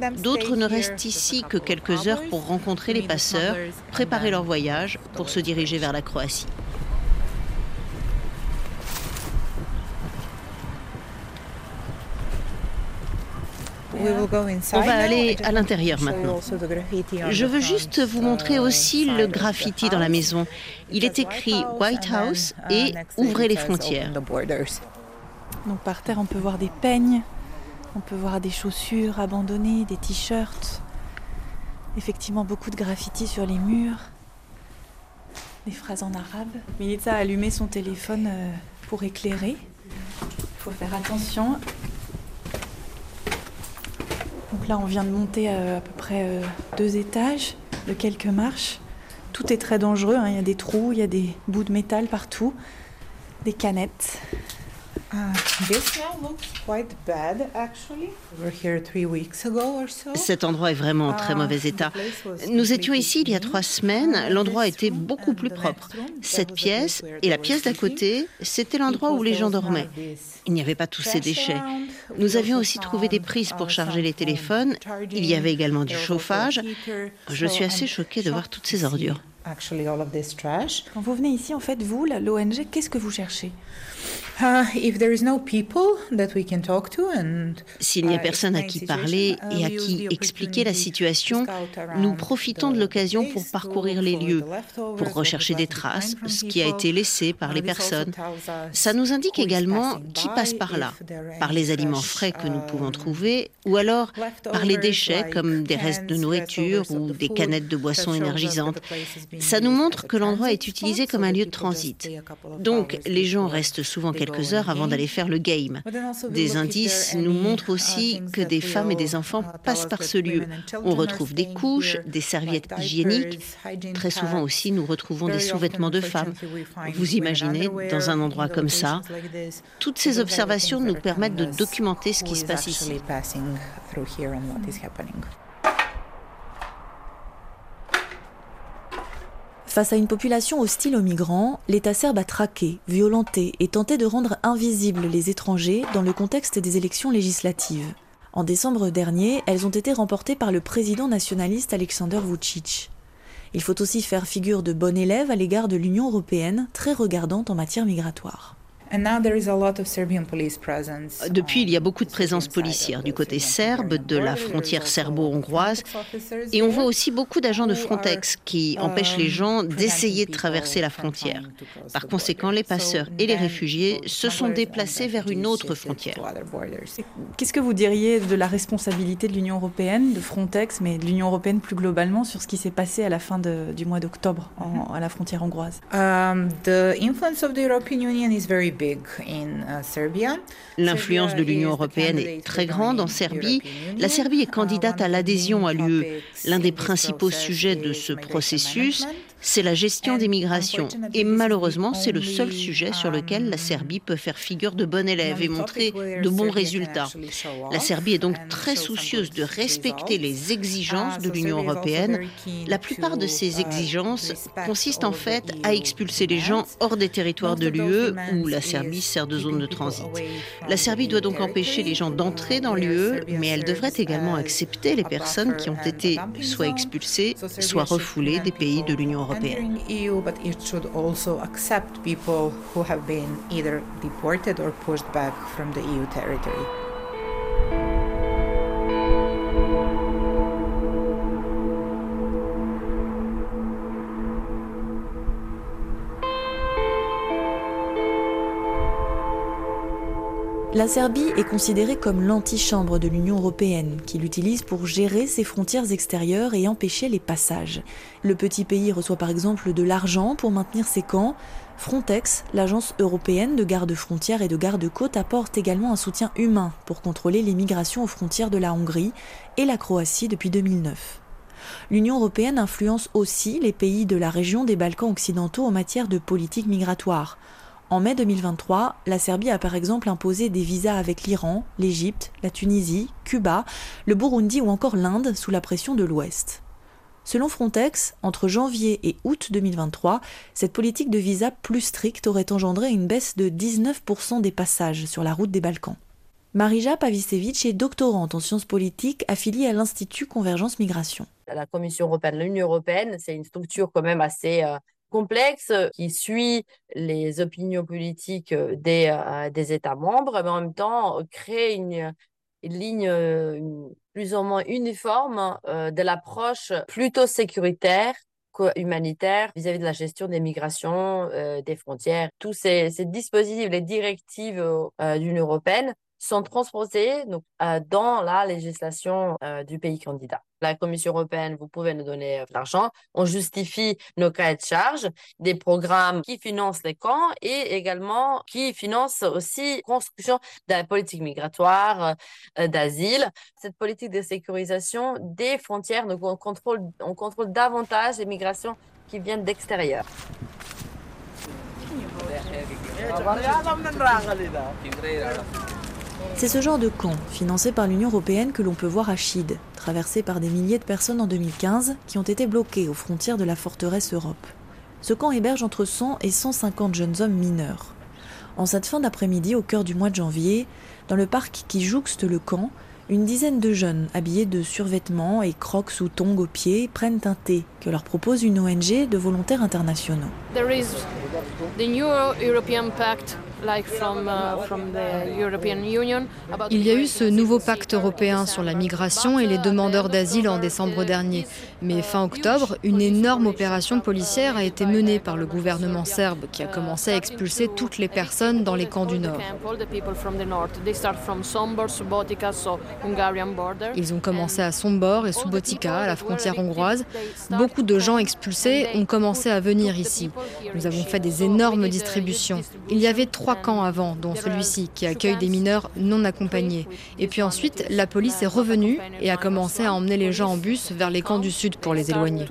Uh, D'autres ne restent ici que quelques heures pour rencontrer les passeurs, préparer leur voyage pour se diriger vers la Croatie. On va aller à l'intérieur maintenant. Je veux juste vous montrer aussi le graffiti dans la maison. Il est écrit White House et Ouvrez les frontières. Donc par terre, on peut voir des peignes, on peut voir des chaussures abandonnées, des t-shirts. Effectivement, beaucoup de graffitis sur les murs. Des phrases en arabe. Milita a allumé son téléphone euh, pour éclairer. Il faut faire attention. Donc là, on vient de monter à, peu près euh, deux étages de quelques marches. Tout est très dangereux. Hein. Il y a des trous, il y a des bouts de métal partout, des canettes. Cet endroit est vraiment en très mauvais état. Nous étions ici il y a trois semaines. L'endroit était beaucoup plus propre. Cette pièce et la pièce d'à côté, c'était l'endroit où les gens dormaient. Il n'y avait pas tous ces déchets. Nous avions aussi trouvé des prises pour charger les téléphones. Il y avait également du chauffage. Je suis assez choquée de voir toutes ces ordures. Quand vous venez ici, en fait, vous, l'ONG, qu'est-ce que vous cherchez? S'il n'y a personne à qui parler et à qui expliquer la situation, nous profitons de l'occasion pour parcourir les lieux, pour rechercher des traces, ce qui a été laissé par les personnes. Ça nous indique également qui passe par là, par les aliments frais que nous pouvons trouver, ou alors par les déchets comme des restes de nourriture ou des canettes de boissons énergisantes. Ça nous montre que l'endroit est utilisé comme un lieu de transit. Donc les gens restent souvent quelques heures avant d'aller faire le game. Des indices nous montrent aussi que des femmes et des enfants passent par ce lieu. On retrouve des couches, des serviettes hygiéniques. Très souvent aussi, nous retrouvons des sous-vêtements de femmes. Vous imaginez, dans un endroit comme ça, toutes ces observations nous permettent de documenter ce qui se passe ici. Face à une population hostile aux migrants, l'État serbe a traqué, violenté et tenté de rendre invisibles les étrangers dans le contexte des élections législatives. En décembre dernier, elles ont été remportées par le président nationaliste Alexander Vucic. Il faut aussi faire figure de bon élève à l'égard de l'Union européenne, très regardante en matière migratoire. Depuis, il y a beaucoup de présence policière du côté serbe, de la frontière serbo-hongroise, et on voit aussi beaucoup d'agents de Frontex qui uh, empêchent les gens d'essayer de traverser la frontière. Par conséquent, les passeurs et les réfugiés se sont déplacés vers une autre frontière. Qu'est-ce que vous diriez de la responsabilité de l'Union européenne, de Frontex, mais de l'Union européenne plus globalement sur ce qui s'est passé à la fin du mois d'octobre à la frontière hongroise? Um, The influence of the European Union is very L'influence de l'Union européenne est très grande en Serbie. La Serbie est candidate à l'adhésion à l'UE. L'un des principaux sujets de ce processus, c'est la gestion des migrations. Et malheureusement, c'est le seul sujet sur lequel la Serbie peut faire figure de bon élève et montrer de bons résultats. La Serbie est donc très soucieuse de respecter les exigences de l'Union européenne. La plupart de ces exigences consistent en fait à expulser les gens hors des territoires de l'UE où la Serbie sert de zone de transit. La Serbie doit donc empêcher les gens d'entrer dans l'UE, mais elle devrait également accepter les personnes qui ont été soit expulsées, soit refoulées des pays de l'Union européenne entering EU, but it should also accept people who have been either deported or pushed back from the EU territory. La Serbie est considérée comme l'antichambre de l'Union européenne, qui l'utilise pour gérer ses frontières extérieures et empêcher les passages. Le petit pays reçoit par exemple de l'argent pour maintenir ses camps. Frontex, l'agence européenne de garde-frontières et de garde-côtes, apporte également un soutien humain pour contrôler les migrations aux frontières de la Hongrie et la Croatie depuis 2009. L'Union européenne influence aussi les pays de la région des Balkans occidentaux en matière de politique migratoire. En mai 2023, la Serbie a par exemple imposé des visas avec l'Iran, l'Égypte, la Tunisie, Cuba, le Burundi ou encore l'Inde sous la pression de l'Ouest. Selon Frontex, entre janvier et août 2023, cette politique de visa plus stricte aurait engendré une baisse de 19% des passages sur la route des Balkans. Marija Pavisevic est doctorante en sciences politiques affiliée à l'Institut Convergence Migration. La Commission européenne, l'Union européenne, c'est une structure quand même assez euh, complexe qui suit les opinions politiques des, des États membres, mais en même temps crée une, ligne plus ou moins uniforme de l'approche plutôt sécuritaire humanitaire vis-à-vis de la gestion des migrations, des frontières. Tous ces, dispositifs, les directives l'Union européenne sont transposées donc, dans la législation du pays candidat la Commission européenne, vous pouvez nous donner euh, de l'argent. On justifie nos cahiers de charges, des programmes qui financent les camps et également qui financent aussi construction de la politique migratoire, euh, d'asile. Cette politique de sécurisation des frontières, donc on contrôle, on contrôle davantage les migrations qui viennent d'extérieur. C'est ce genre de camp, financé par l'Union européenne, que l'on peut voir à Chid, traversé par des milliers de personnes en 2015 qui ont été bloquées aux frontières de la forteresse Europe. Ce camp héberge entre 100 et 150 jeunes hommes mineurs. En cette fin d'après-midi, au cœur du mois de janvier, dans le parc qui jouxte le camp, une dizaine de jeunes habillés de survêtements et crocs ou tongs aux pieds prennent un thé que leur propose une ONG de volontaires internationaux. Il y a eu ce nouveau pacte européen sur la migration et les demandeurs d'asile en décembre dernier. Mais fin octobre, une énorme opération policière a été menée par le gouvernement serbe qui a commencé à expulser toutes les personnes dans les camps du Nord. Ils ont commencé à Sombor et Subotica, à la frontière hongroise. Beaucoup de gens expulsés ont commencé à venir ici. Nous avons fait des énormes distributions. Il y avait trois camps avant, dont celui-ci, qui accueille des mineurs non accompagnés. Et puis ensuite, la police est revenue et a commencé à emmener les gens en bus vers les camps du sud pour les éloigner.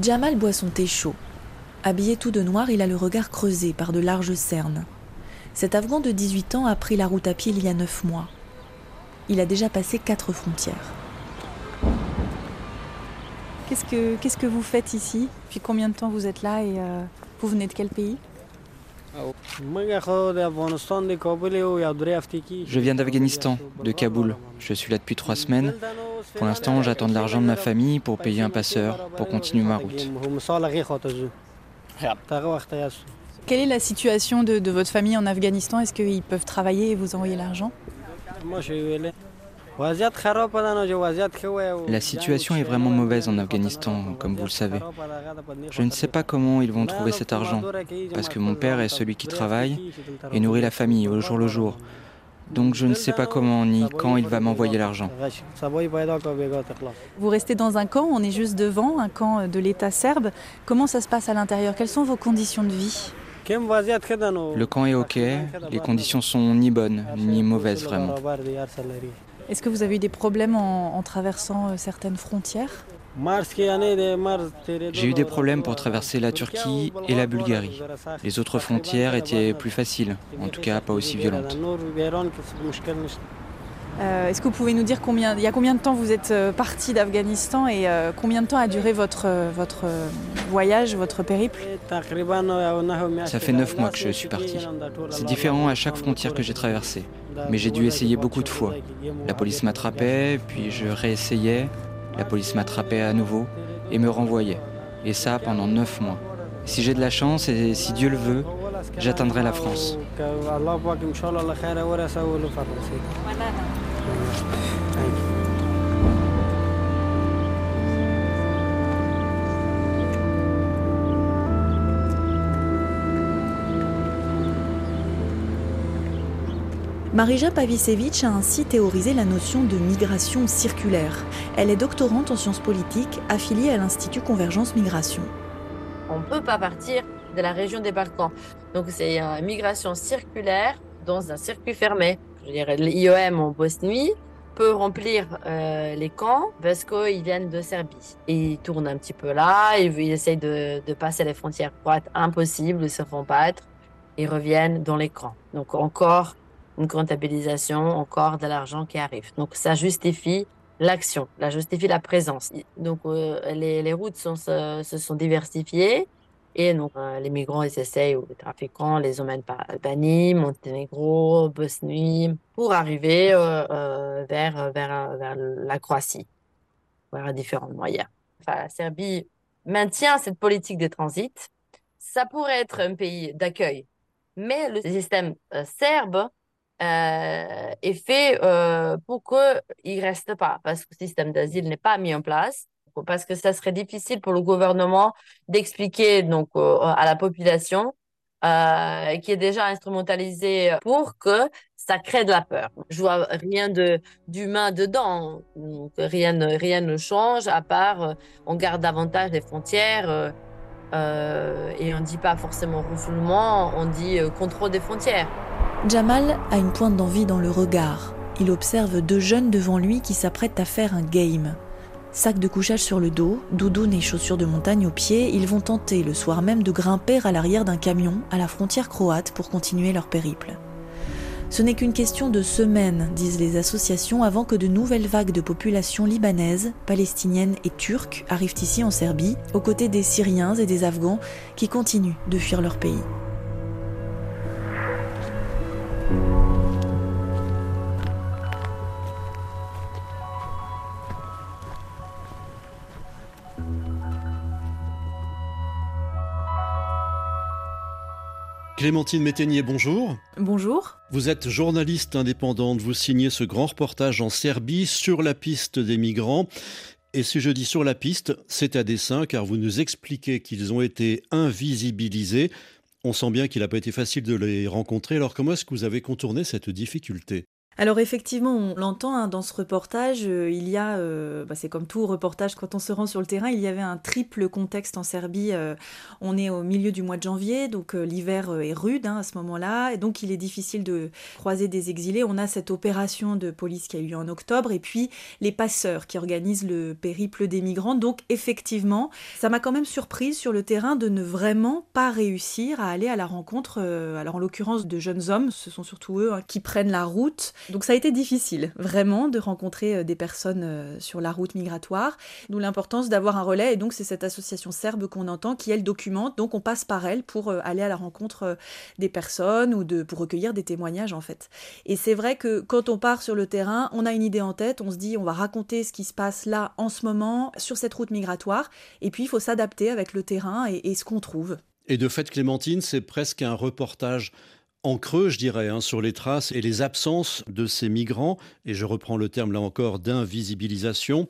Jamal boit son thé chaud. Habillé tout de noir, il a le regard creusé par de larges cernes. Cet Afghan de 18 ans a pris la route à pied il y a 9 mois. Il a déjà passé quatre frontières. Qu'est-ce que, qu'est-ce que vous faites ici? Puis combien de temps vous êtes là et euh, vous venez de quel pays? Je viens d'Afghanistan, de Kaboul. Je suis là depuis trois semaines. Pour l'instant, j'attends de l'argent de ma famille pour payer un passeur, pour continuer ma route. Quelle est la situation de, de votre famille en Afghanistan? Est-ce qu'ils peuvent travailler et vous envoyer l'argent? La situation est vraiment mauvaise en Afghanistan, comme vous le savez. Je ne sais pas comment ils vont trouver cet argent, parce que mon père est celui qui travaille et nourrit la famille au jour le jour. Donc je ne sais pas comment ni quand il va m'envoyer l'argent. Vous restez dans un camp, on est juste devant, un camp de l'État serbe. Comment ça se passe à l'intérieur? Quelles sont vos conditions de vie? Le camp est ok, les conditions sont ni bonnes ni mauvaises vraiment. Est-ce que vous avez eu des problèmes en, traversant euh, certaines frontières? J'ai eu des problèmes pour traverser la Turquie et la Bulgarie. Les autres frontières étaient plus faciles, en tout cas pas aussi violentes. Euh, est-ce que vous pouvez nous dire combien, il y a combien de temps vous êtes euh, parti d'Afghanistan et combien de temps a duré votre, votre voyage, votre périple? Ça fait neuf mois que je suis parti. C'est différent à chaque frontière que j'ai traversée mais j'ai dû essayer beaucoup de fois. La police m'attrapait, puis je réessayais, la police m'attrapait à nouveau et me renvoyait. Et ça pendant neuf mois. Si j'ai de la chance et si Dieu le veut, j'atteindrai la France. Marija Pavisevich a ainsi théorisé la notion de migration circulaire. Elle est doctorante en sciences politiques affiliée à l'Institut Convergence Migration. On ne peut pas partir de la région des Balkans. Donc c'est une migration circulaire dans un circuit fermé. Je dirais l'IOM en Bosnie peut remplir euh, les camps parce qu'ils viennent de Serbie. Ils tournent un petit peu là, ils, essayent de, passer les frontières croates, impossible, ils se font battre, ils reviennent dans les camps. Donc encore une comptabilisation, encore de l'argent qui arrive. Donc ça justifie l'action, ça justifie la présence. Donc euh, les, routes se, sont diversifiées et donc euh, les migrants ils essayent ou les trafiquants les emmènent par Albanie, Monténégro, Bosnie pour arriver euh, euh vers, vers, vers la Croatie, vers différents moyens. La Serbie maintient cette politique de transit. Ça pourrait être un pays d'accueil, mais le système serbe est fait pour qu'il ne reste pas, parce que le système d'asile n'est pas mis en place, parce que ça serait difficile pour le gouvernement d'expliquer donc à la population euh, qui est déjà instrumentalisée pour que ça crée de la peur. Je vois rien de d'humain dedans, rien rien ne change à part euh, on garde davantage les frontières. Euh, et on ne dit pas forcément refoulement, on dit contrôle des frontières. Jamal a une pointe d'envie dans le regard. Il observe deux jeunes devant lui qui s'apprêtent à faire un game. Sac de couchage sur le dos, doudoune et chaussures de montagne aux pieds, ils vont tenter le soir même de grimper à l'arrière d'un camion à la frontière croate pour continuer leur périple. Ce n'est qu'une question de semaines, disent les associations, avant que de nouvelles vagues de populations libanaises, palestiniennes et turques arrivent ici en Serbie, aux côtés des Syriens et des Afghans qui continuent de fuir leur pays. Clémentine Métainier, bonjour. Bonjour. Vous êtes journaliste indépendante, vous signez ce grand reportage en Serbie sur la piste des migrants. Et si je dis sur la piste, c'est à dessein car vous nous expliquez qu'ils ont été invisibilisés. On sent bien qu'il n'a pas été facile de les rencontrer. Alors comment est-ce que vous avez contourné cette difficulté? Alors effectivement, on l'entend hein, dans ce reportage, euh, il y a, euh, bah, c'est comme tout reportage quand on se rend sur le terrain, il y avait un triple contexte en Serbie. Euh, on est au milieu du mois de janvier, donc l'hiver est rude hein, à ce moment-là, et donc il est difficile de croiser des exilés. On a cette opération de police qui a eu lieu en octobre, et puis les passeurs qui organisent le périple des migrants. Donc effectivement, ça m'a quand même surprise sur le terrain de ne vraiment pas réussir à aller à la rencontre, alors en l'occurrence de jeunes hommes, ce sont surtout eux hein, qui prennent la route donc ça a été difficile, vraiment, de rencontrer euh, des personnes euh, sur la route migratoire, d'où l'importance d'avoir un relais. Et donc c'est cette association serbe qu'on entend qui, elle, documente. Donc on passe par elle pour euh, aller à la rencontre des personnes ou de, pour recueillir des témoignages, en fait. Et c'est vrai que quand on part sur le terrain, on a une idée en tête, on se dit on va raconter ce qui se passe là, en ce moment, sur cette route migratoire. Et puis il faut s'adapter avec le terrain et, et ce qu'on trouve. Et de fait, Clémentine, c'est presque un reportage en creux, je dirais, hein, sur les traces et les absences de ces migrants, et je reprends le terme là encore d'invisibilisation,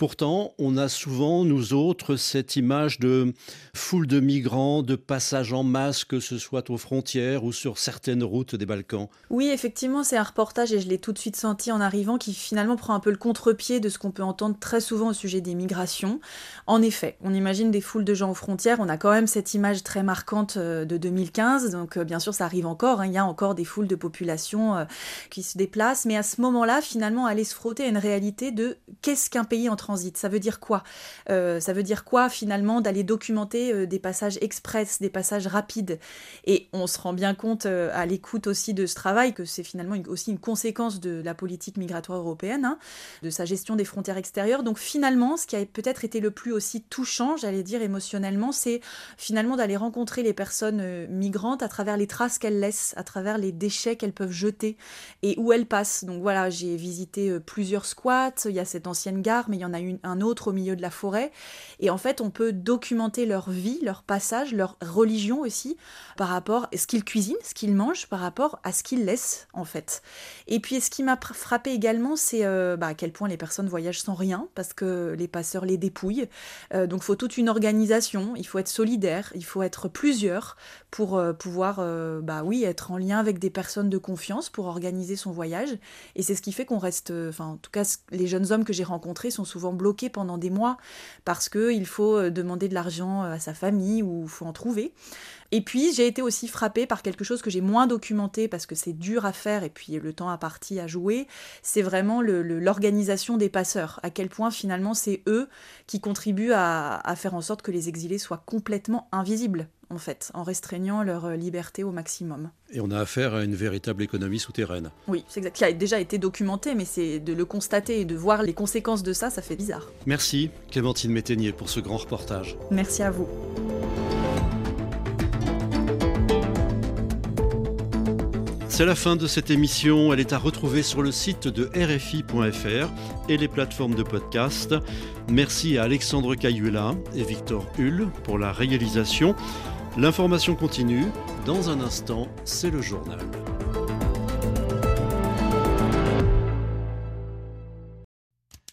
Pourtant, on a souvent, nous autres, cette image de foule de migrants, de passage en masse, que ce soit aux frontières ou sur certaines routes des Balkans. Oui, effectivement, c'est un reportage, et je l'ai tout de suite senti en arrivant, qui finalement prend un peu le contre-pied de ce qu'on peut entendre très souvent au sujet des migrations. En effet, on imagine des foules de gens aux frontières, on a quand même cette image très marquante euh, de 2015, donc euh, bien sûr ça arrive encore, hein. il y a encore des foules de population euh, qui se déplacent, mais à ce moment-là, finalement, aller se frotter à une réalité de qu'est-ce qu'un pays entre ça veut dire quoi? Euh, Ça veut dire quoi finalement d'aller documenter euh, des passages express, des passages rapides? Et on se rend bien compte euh, à l'écoute aussi de ce travail que c'est finalement aussi une conséquence de la politique migratoire européenne, hein, de sa gestion des frontières extérieures. Donc finalement, ce qui a peut-être été le plus aussi touchant, j'allais dire émotionnellement, c'est finalement d'aller rencontrer les personnes migrantes à travers les traces qu'elles laissent, à travers les déchets qu'elles peuvent jeter et où elles passent. Donc voilà, j'ai visité plusieurs squats, il y a cette ancienne gare, mais il y en a un autre au milieu de la forêt. Et en fait, on peut documenter leur vie, leur passage, leur religion aussi, par rapport à ce qu'ils cuisinent, ce qu'ils mangent, par rapport à ce qu'ils laissent, en fait. Et puis, ce qui m'a frappé également, c'est euh, bah, à quel point les personnes voyagent sans rien, parce que les passeurs les dépouillent. Euh, donc, il faut toute une organisation, il faut être solidaire, il faut être plusieurs pour euh, pouvoir, bah oui, être en lien avec des personnes de confiance pour organiser son voyage. Et c'est ce qui fait qu'on reste, enfin, en tout cas, les jeunes hommes que j'ai rencontrés sont souvent bloqué pendant des mois parce qu'il faut euh, demander de l'argent euh, à sa famille ou faut en trouver. Et puis j'ai été aussi frappée par quelque chose que j'ai moins documenté parce que c'est dur à faire et puis le temps a parti à jouer, c'est vraiment l'organisation des passeurs, à quel point finalement c'est eux qui contribuent à, faire en sorte que les exilés soient complètement invisibles en fait, en restreignant leur euh, liberté au maximum. Et on a affaire à une véritable économie souterraine. Oui, c'est exact, qui a déjà été documenté, mais c'est de le constater et de voir les conséquences de ça, ça fait bizarre. Merci Clémentine Métainier pour ce grand reportage. Merci à vous. C'est la fin de cette émission. Elle est à retrouver sur le site de RFI.fr et les plateformes de podcast. Merci à Alexandre Cayula et Victor Hull pour la réalisation. L'information continue. Dans un instant, c'est le journal.